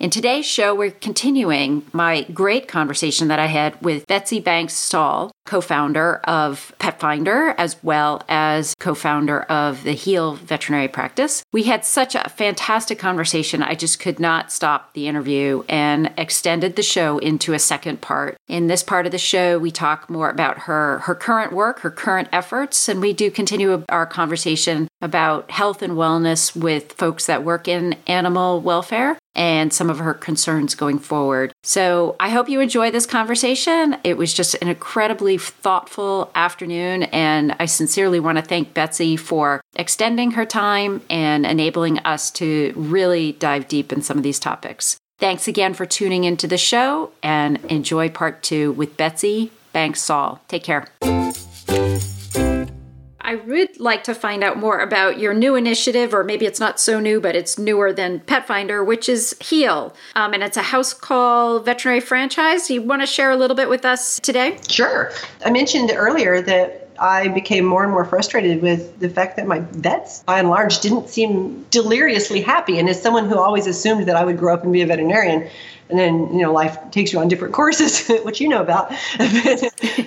In today's show, we're continuing my great conversation that I had with Betsy Banks Saul, co founder of Petfinder, as well as co founder of the Heal Veterinary Practice. We had such a fantastic conversation. I just could not stop the interview and extended the show into a second part. In this part of the show, we talk more about her, her current work, her current efforts, and we do continue our conversation about health and wellness with folks that work in animal welfare and some of her concerns going forward. So I hope you enjoy this conversation. It was just an incredibly thoughtful afternoon, and I sincerely want to thank Betsy for extending her time and enabling us to really dive deep in some of these topics. Thanks again for tuning into the show and enjoy part two with Betsy Banks Saul. Take care. I would like to find out more about your new initiative, or maybe it's not so new, but it's newer than Petfinder, which is Heal. Um, and it's a house call veterinary franchise. You want to share a little bit with us today? Sure. I mentioned earlier that I became more and more frustrated with the fact that my vets, by and large, didn't seem deliriously happy. And as someone who always assumed that I would grow up and be a veterinarian, and then you know life takes you on different courses which you know about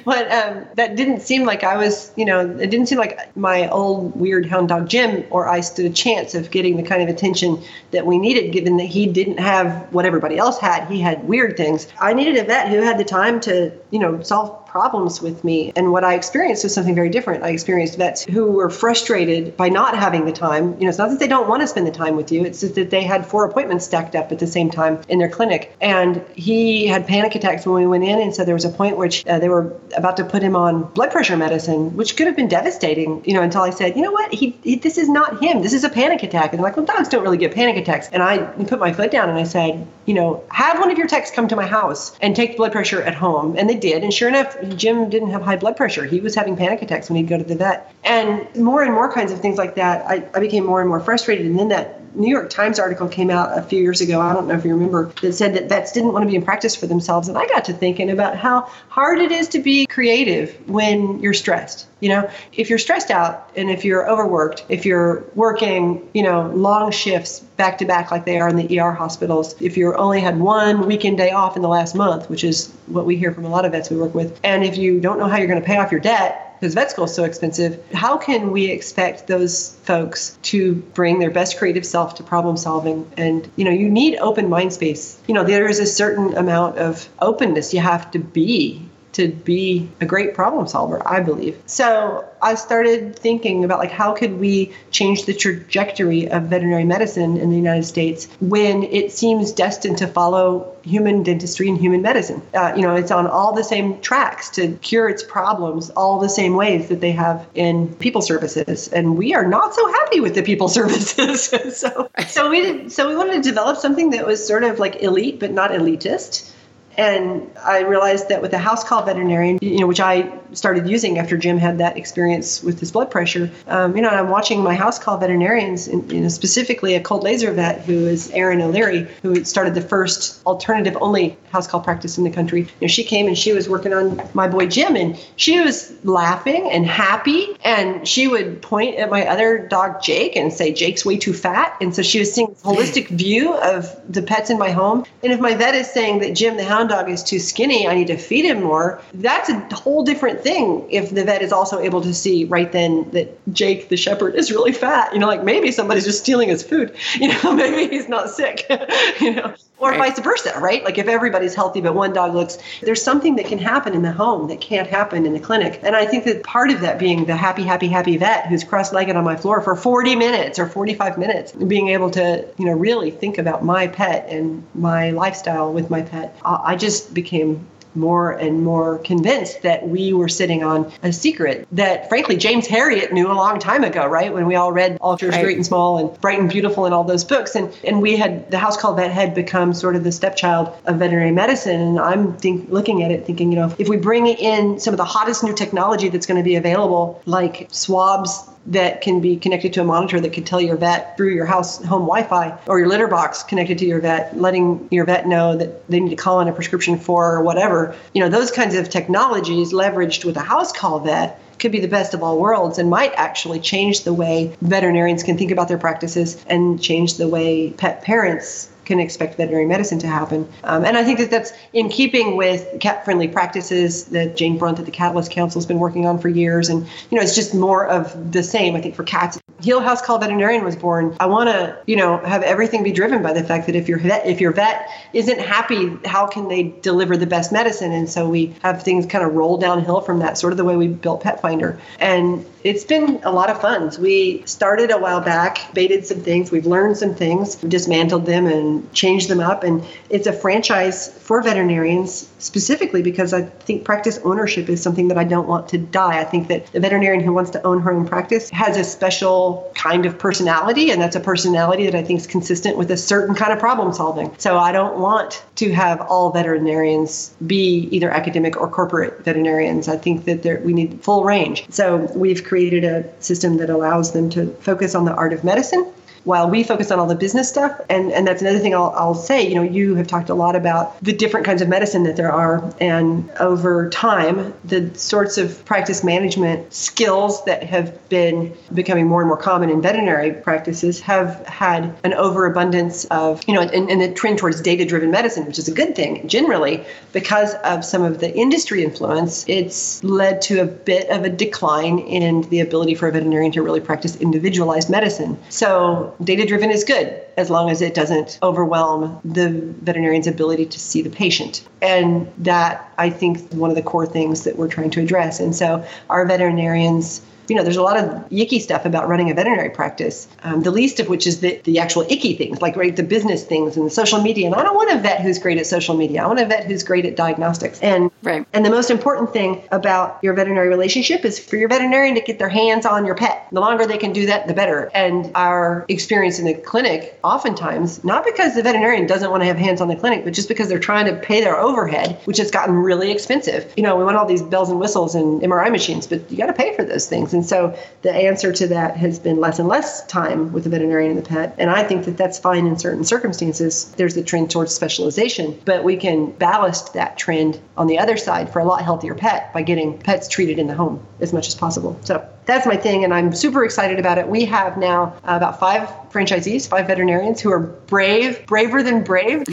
but um, that didn't seem like i was you know it didn't seem like my old weird hound dog jim or i stood a chance of getting the kind of attention that we needed given that he didn't have what everybody else had he had weird things i needed a vet who had the time to you know solve problems with me. And what I experienced was something very different. I experienced vets who were frustrated by not having the time. You know, it's not that they don't want to spend the time with you, it's just that they had four appointments stacked up at the same time in their clinic. And he had panic attacks when we went in. And so there was a point which uh, they were about to put him on blood pressure medicine, which could have been devastating, you know, until I said, you know what, he, he this is not him. This is a panic attack. And they're like, well, dogs don't really get panic attacks. And I put my foot down and I said, you know, have one of your techs come to my house and take blood pressure at home. And they did. And sure enough, Jim didn't have high blood pressure. He was having panic attacks when he'd go to the vet. And more and more kinds of things like that, I, I became more and more frustrated. And then that New York Times article came out a few years ago. I don't know if you remember that said that vets didn't want to be in practice for themselves. And I got to thinking about how hard it is to be creative when you're stressed. You know, if you're stressed out and if you're overworked, if you're working, you know, long shifts back to back like they are in the ER hospitals, if you only had one weekend day off in the last month, which is what we hear from a lot of vets we work with, and if you don't know how you're going to pay off your debt, because vet school is so expensive, how can we expect those folks to bring their best creative self to problem solving? And, you know, you need open mind space. You know, there is a certain amount of openness you have to be to be a great problem solver, I believe. So I started thinking about like how could we change the trajectory of veterinary medicine in the United States when it seems destined to follow human dentistry and human medicine. Uh, you know, it's on all the same tracks to cure its problems all the same ways that they have in people services, and we are not so happy with the people services. so, so we did, so we wanted to develop something that was sort of like elite but not elitist and I realized that with a house call veterinarian, you know, which I started using after Jim had that experience with his blood pressure, um, you know, I'm watching my house call veterinarians, you know, specifically a cold laser vet who is Erin O'Leary, who started the first alternative only house call practice in the country. You know, she came and she was working on my boy Jim, and she was laughing and happy, and she would point at my other dog Jake and say, Jake's way too fat. And so she was seeing holistic view of the pets in my home. And if my vet is saying that Jim, the hound dog is too skinny, I need to feed him more. That's a whole different thing if the vet is also able to see right then that Jake the shepherd is really fat. You know, like maybe somebody's just stealing his food. You know, maybe he's not sick. you know, or right. vice versa, right? Like if everybody's healthy but one dog looks, there's something that can happen in the home that can't happen in the clinic. And I think that part of that being the happy, happy, happy vet who's cross-legged on my floor for 40 minutes or 45 minutes, being able to, you know, really think about my pet and my lifestyle with my pet. I just became more and more convinced that we were sitting on a secret that, frankly, James Herriot knew a long time ago, right? When we all read All right. Great and Small and Bright and Beautiful and all those books. And, and we had, the house called Vet had become sort of the stepchild of veterinary medicine. And I'm think, looking at it thinking, you know, if we bring in some of the hottest new technology that's going to be available, like swabs that can be connected to a monitor that can tell your vet through your house home Wi-Fi or your litter box connected to your vet, letting your vet know that they need to call in a prescription for or whatever. You know, those kinds of technologies leveraged with a house call vet could be the best of all worlds and might actually change the way veterinarians can think about their practices and change the way pet parents can expect veterinary medicine to happen. Um, and I think that that's in keeping with cat friendly practices that Jane Brunt at the Catalyst Council has been working on for years. And, you know, it's just more of the same, I think, for cats. Heal House Call Veterinarian was born. I want to, you know, have everything be driven by the fact that if your vet, if your vet isn't happy, how can they deliver the best medicine? And so we have things kind of roll downhill from that, sort of the way we built Petfinder. And it's been a lot of fun. We started a while back, baited some things, we've learned some things, dismantled them and changed them up. And it's a franchise for veterinarians specifically because I think practice ownership is something that I don't want to die. I think that the veterinarian who wants to own her own practice has a special kind of personality, and that's a personality that I think is consistent with a certain kind of problem solving. So I don't want to have all veterinarians be either academic or corporate veterinarians. I think that we need full range. So we've created a system that allows them to focus on the art of medicine while we focus on all the business stuff. And, and that's another thing I'll, I'll say, you know, you have talked a lot about the different kinds of medicine that there are. And over time, the sorts of practice management skills that have been becoming more and more common in veterinary practices have had an overabundance of, you know, and, and a trend towards data driven medicine, which is a good thing generally because of some of the industry influence. It's led to a bit of a decline in the ability for a veterinarian to really practice individualized medicine. So data driven is good as long as it doesn't overwhelm the veterinarian's ability to see the patient. And that, I think, is one of the core things that we're trying to address. And so our veterinarians you know, there's a lot of yicky stuff about running a veterinary practice. Um, the least of which is the, the actual icky things, like right, the business things and the social media. And I don't want a vet who's great at social media. I want a vet who's great at diagnostics. And right. and the most important thing about your veterinary relationship is for your veterinarian to get their hands on your pet. The longer they can do that, the better. And our experience in the clinic, oftentimes, not because the veterinarian doesn't want to have hands on the clinic, but just because they're trying to pay their overhead, which has gotten really expensive. You know, we want all these bells and whistles and MRI machines, but you got to pay for those things. And so the answer to that has been less and less time with the veterinarian and the pet. And I think that that's fine in certain circumstances. There's the trend towards specialization, but we can ballast that trend on the other side for a lot healthier pet by getting pets treated in the home as much as possible. So that's my thing, and I'm super excited about it. We have now uh, about five franchisees, five veterinarians who are brave, braver than brave.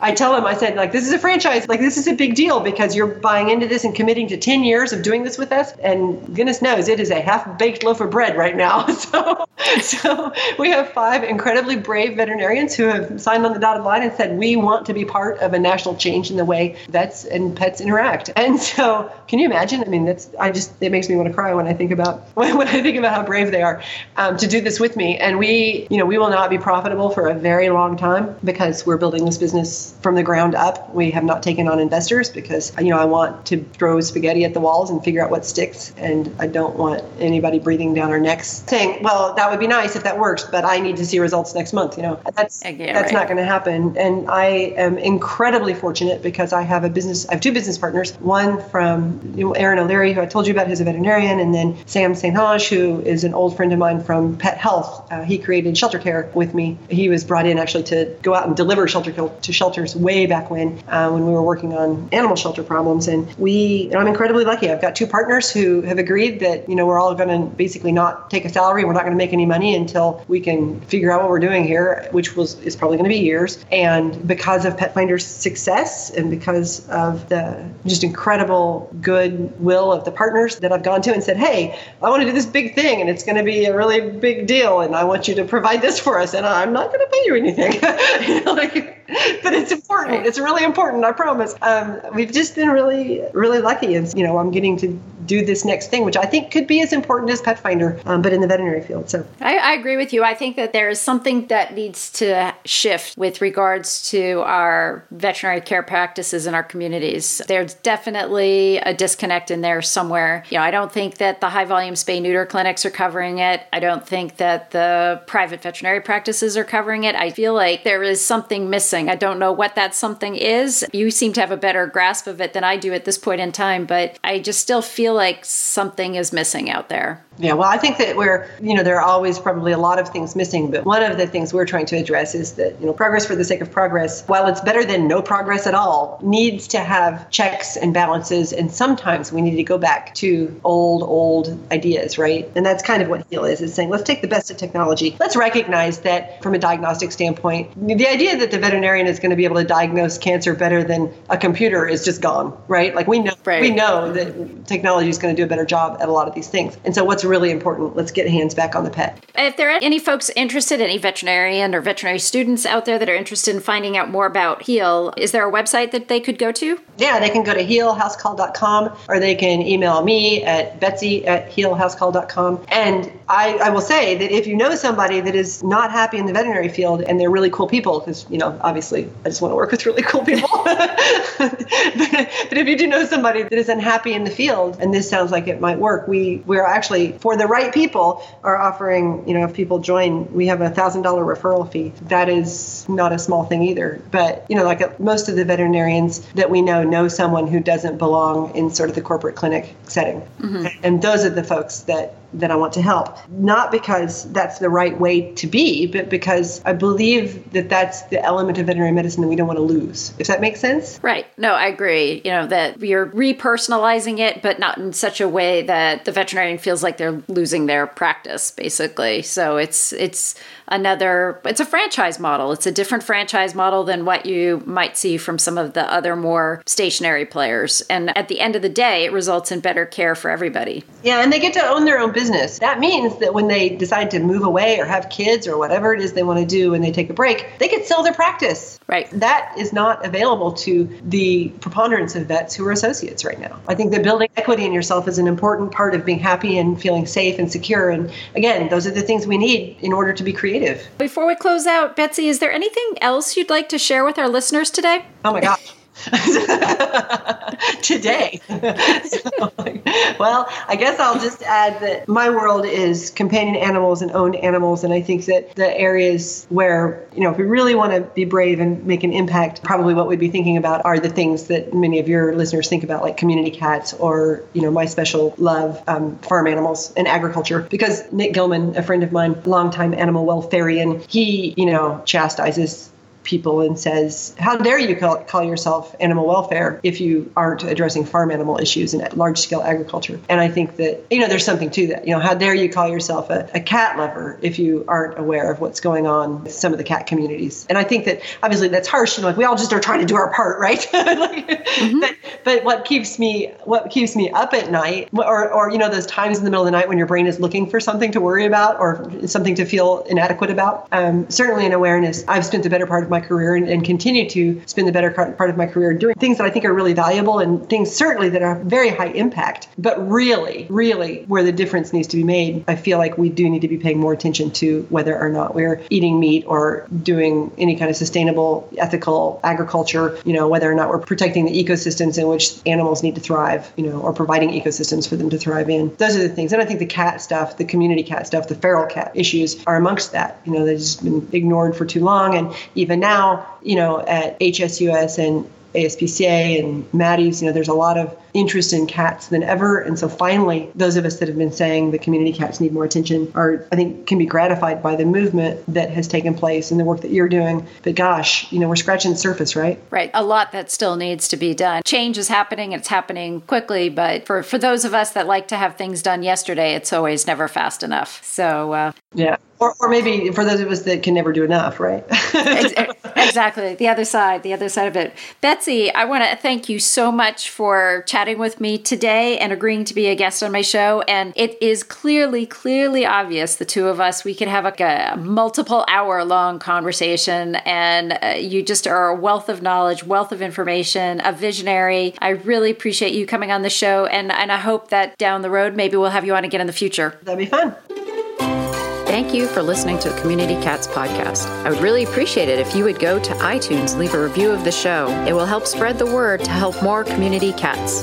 I tell them, I said, like, this is a franchise, like, this is a big deal because you're buying into this and committing to 10 years of doing this with us. And goodness knows it is a half baked loaf of bread right now. So, so we have five incredibly brave veterinarians who have signed on the dotted line and said, we want to be part of a national change in the way vets and pets interact. And so, can you imagine? I mean, that's, I just, it makes me want to cry when I think about when, when I think about how brave they are um, to do this with me. And we, you know, we will not be profitable for a very long time because we're building this business from the ground up. We have not taken on investors because, you know, I want to throw spaghetti at the walls and figure out what sticks. And I don't want anybody breathing down our necks saying, well, that would be nice if that works, but I need to see results next month. You know, that's, yeah, that's right. not going to happen. And I am incredibly fortunate because I have a business, I have two business partners, one from Erin O'Leary, who I told you about, who's a veterinarian, and then Sam St. Ange, who is an old friend of mine from Pet Health. Uh, he created Shelter Care with me. He was brought in actually to go out and deliver shelter care to shelters way back when, uh, when we were working on animal shelter problems. And we, and I'm incredibly lucky. I've got two partners who have agreed that you know we're all going to basically not take a salary. We're not going to make any money until we can figure out what we're doing here, which was is probably going to be years. And because of Petfinder's success and because of the just incredible goodwill of the partners that I've gone to and said, hey, I want to do this big thing and it's going to be a really big deal and I want you to provide this for us and I'm not going to pay you anything. like, but it's important. It's really important. I promise. Um, we've just been really, really lucky, and you know, I'm getting to do this next thing, which I think could be as important as Petfinder, um, but in the veterinary field. So I, I agree with you. I think that there is something that needs to shift with regards to our veterinary care practices in our communities. There's definitely a disconnect in there somewhere. You know, I don't think that the high volume spay neuter clinics are covering it. I don't think that the private veterinary practices are covering it. I feel like there is something missing. I don't know what that something is. You seem to have a better grasp of it than I do at this point in time, but I just still feel like something is missing out there. Yeah, well, I think that we're, you know, there are always probably a lot of things missing, but one of the things we're trying to address is that, you know, progress for the sake of progress, while it's better than no progress at all, needs to have checks and balances. And sometimes we need to go back to old, old ideas, right? And that's kind of what HEAL is, is saying, let's take the best of technology. Let's recognize that from a diagnostic standpoint, the idea that the veterinarian is going to be able to diagnose cancer better than a computer is just gone, right? Like we know, right. we know that technology is going to do a better job at a lot of these things. And so what's really important. Let's get hands back on the pet. If there are any folks interested, any veterinarian or veterinary students out there that are interested in finding out more about HEAL, is there a website that they could go to? Yeah, they can go to healhousecall.com or they can email me at betsy at healhousecall.com. And I, I will say that if you know somebody that is not happy in the veterinary field and they're really cool people, because, you know, obviously I just want to work with really cool people. but, but if you do know somebody that is unhappy in the field and this sounds like it might work, we, we're actually, for the right people, are offering, you know, if people join, we have a $1,000 referral fee. That is not a small thing either. But, you know, like most of the veterinarians that we know know someone who doesn't belong in sort of the corporate clinic setting. Mm-hmm. And those are the folks that that I want to help. Not because that's the right way to be, but because I believe that that's the element of veterinary medicine that we don't want to lose. If that makes sense? Right. No, I agree. You know, that you're repersonalizing it, but not in such a way that the veterinarian feels like they're losing their practice, basically. So it's it's another it's a franchise model. It's a different franchise model than what you might see from some of the other more stationary players. And at the end of the day, it results in better care for everybody. Yeah, and they get to own their own business. That means that when they decide to move away or have kids or whatever it is they want to do and they take a break, they can sell their practice. Right. That is not available to the preponderance of vets who are associates right now. I think that building equity in yourself is an important part of being happy and feeling safe and secure. And again, those are the things we need in order to be creative. Before we close out, Betsy, is there anything else you'd like to share with our listeners today? Oh my gosh. today. so, well, I guess I'll just add that my world is companion animals and owned animals, and I think that the areas where you know if we really want to be brave and make an impact, probably what we'd be thinking about are the things that many of your listeners think about, like community cats or you know my special love, um, farm animals and agriculture. Because Nick Gilman, a friend of mine, longtime animal welfarian, he you know chastises people and says, How dare you call, call yourself animal welfare if you aren't addressing farm animal issues and large scale agriculture? And I think that, you know, there's something to that. You know, how dare you call yourself a, a cat lover if you aren't aware of what's going on with some of the cat communities? And I think that obviously that's harsh. You know, like we all just are trying to do our part, right? like, mm-hmm. but, but what keeps me what keeps me up at night or, or you know those times in the middle of the night when your brain is looking for something to worry about or something to feel inadequate about um, certainly an awareness i've spent the better part of my career and, and continue to spend the better part of my career doing things that I think are really valuable and things certainly that are very high impact. But really, really, where the difference needs to be made, I feel like we do need to be paying more attention to whether or not we're eating meat or doing any kind of sustainable, ethical agriculture, you know, whether or not we're protecting the ecosystems in which animals need to thrive, you know, or providing ecosystems for them to thrive in. Those are the things. And I think the cat stuff, the community cat stuff, the feral cat issues are amongst that. You know, they've just been ignored for too long. And even now, you know, at HSUS and ASPCA and Maddie's, you know, there's a lot of interest in cats than ever. And so finally, those of us that have been saying the community cats need more attention are, I think, can be gratified by the movement that has taken place and the work that you're doing. But gosh, you know, we're scratching the surface, right? Right. A lot that still needs to be done. Change is happening, it's happening quickly. But for, for those of us that like to have things done yesterday, it's always never fast enough. So, uh, Yeah. Or, or maybe for those of us that can never do enough, right? exactly. The other side, the other side of it. Betsy, I want to thank you so much for chatting with me today and agreeing to be a guest on my show. And it is clearly, clearly obvious the two of us, we could have like a multiple hour long conversation. And uh, you just are a wealth of knowledge, wealth of information, a visionary. I really appreciate you coming on the show. And, and I hope that down the road, maybe we'll have you on again in the future. That'd be fun. Thank you for listening to Community Cats podcast. I would really appreciate it if you would go to iTunes, leave a review of the show. It will help spread the word to help more community cats.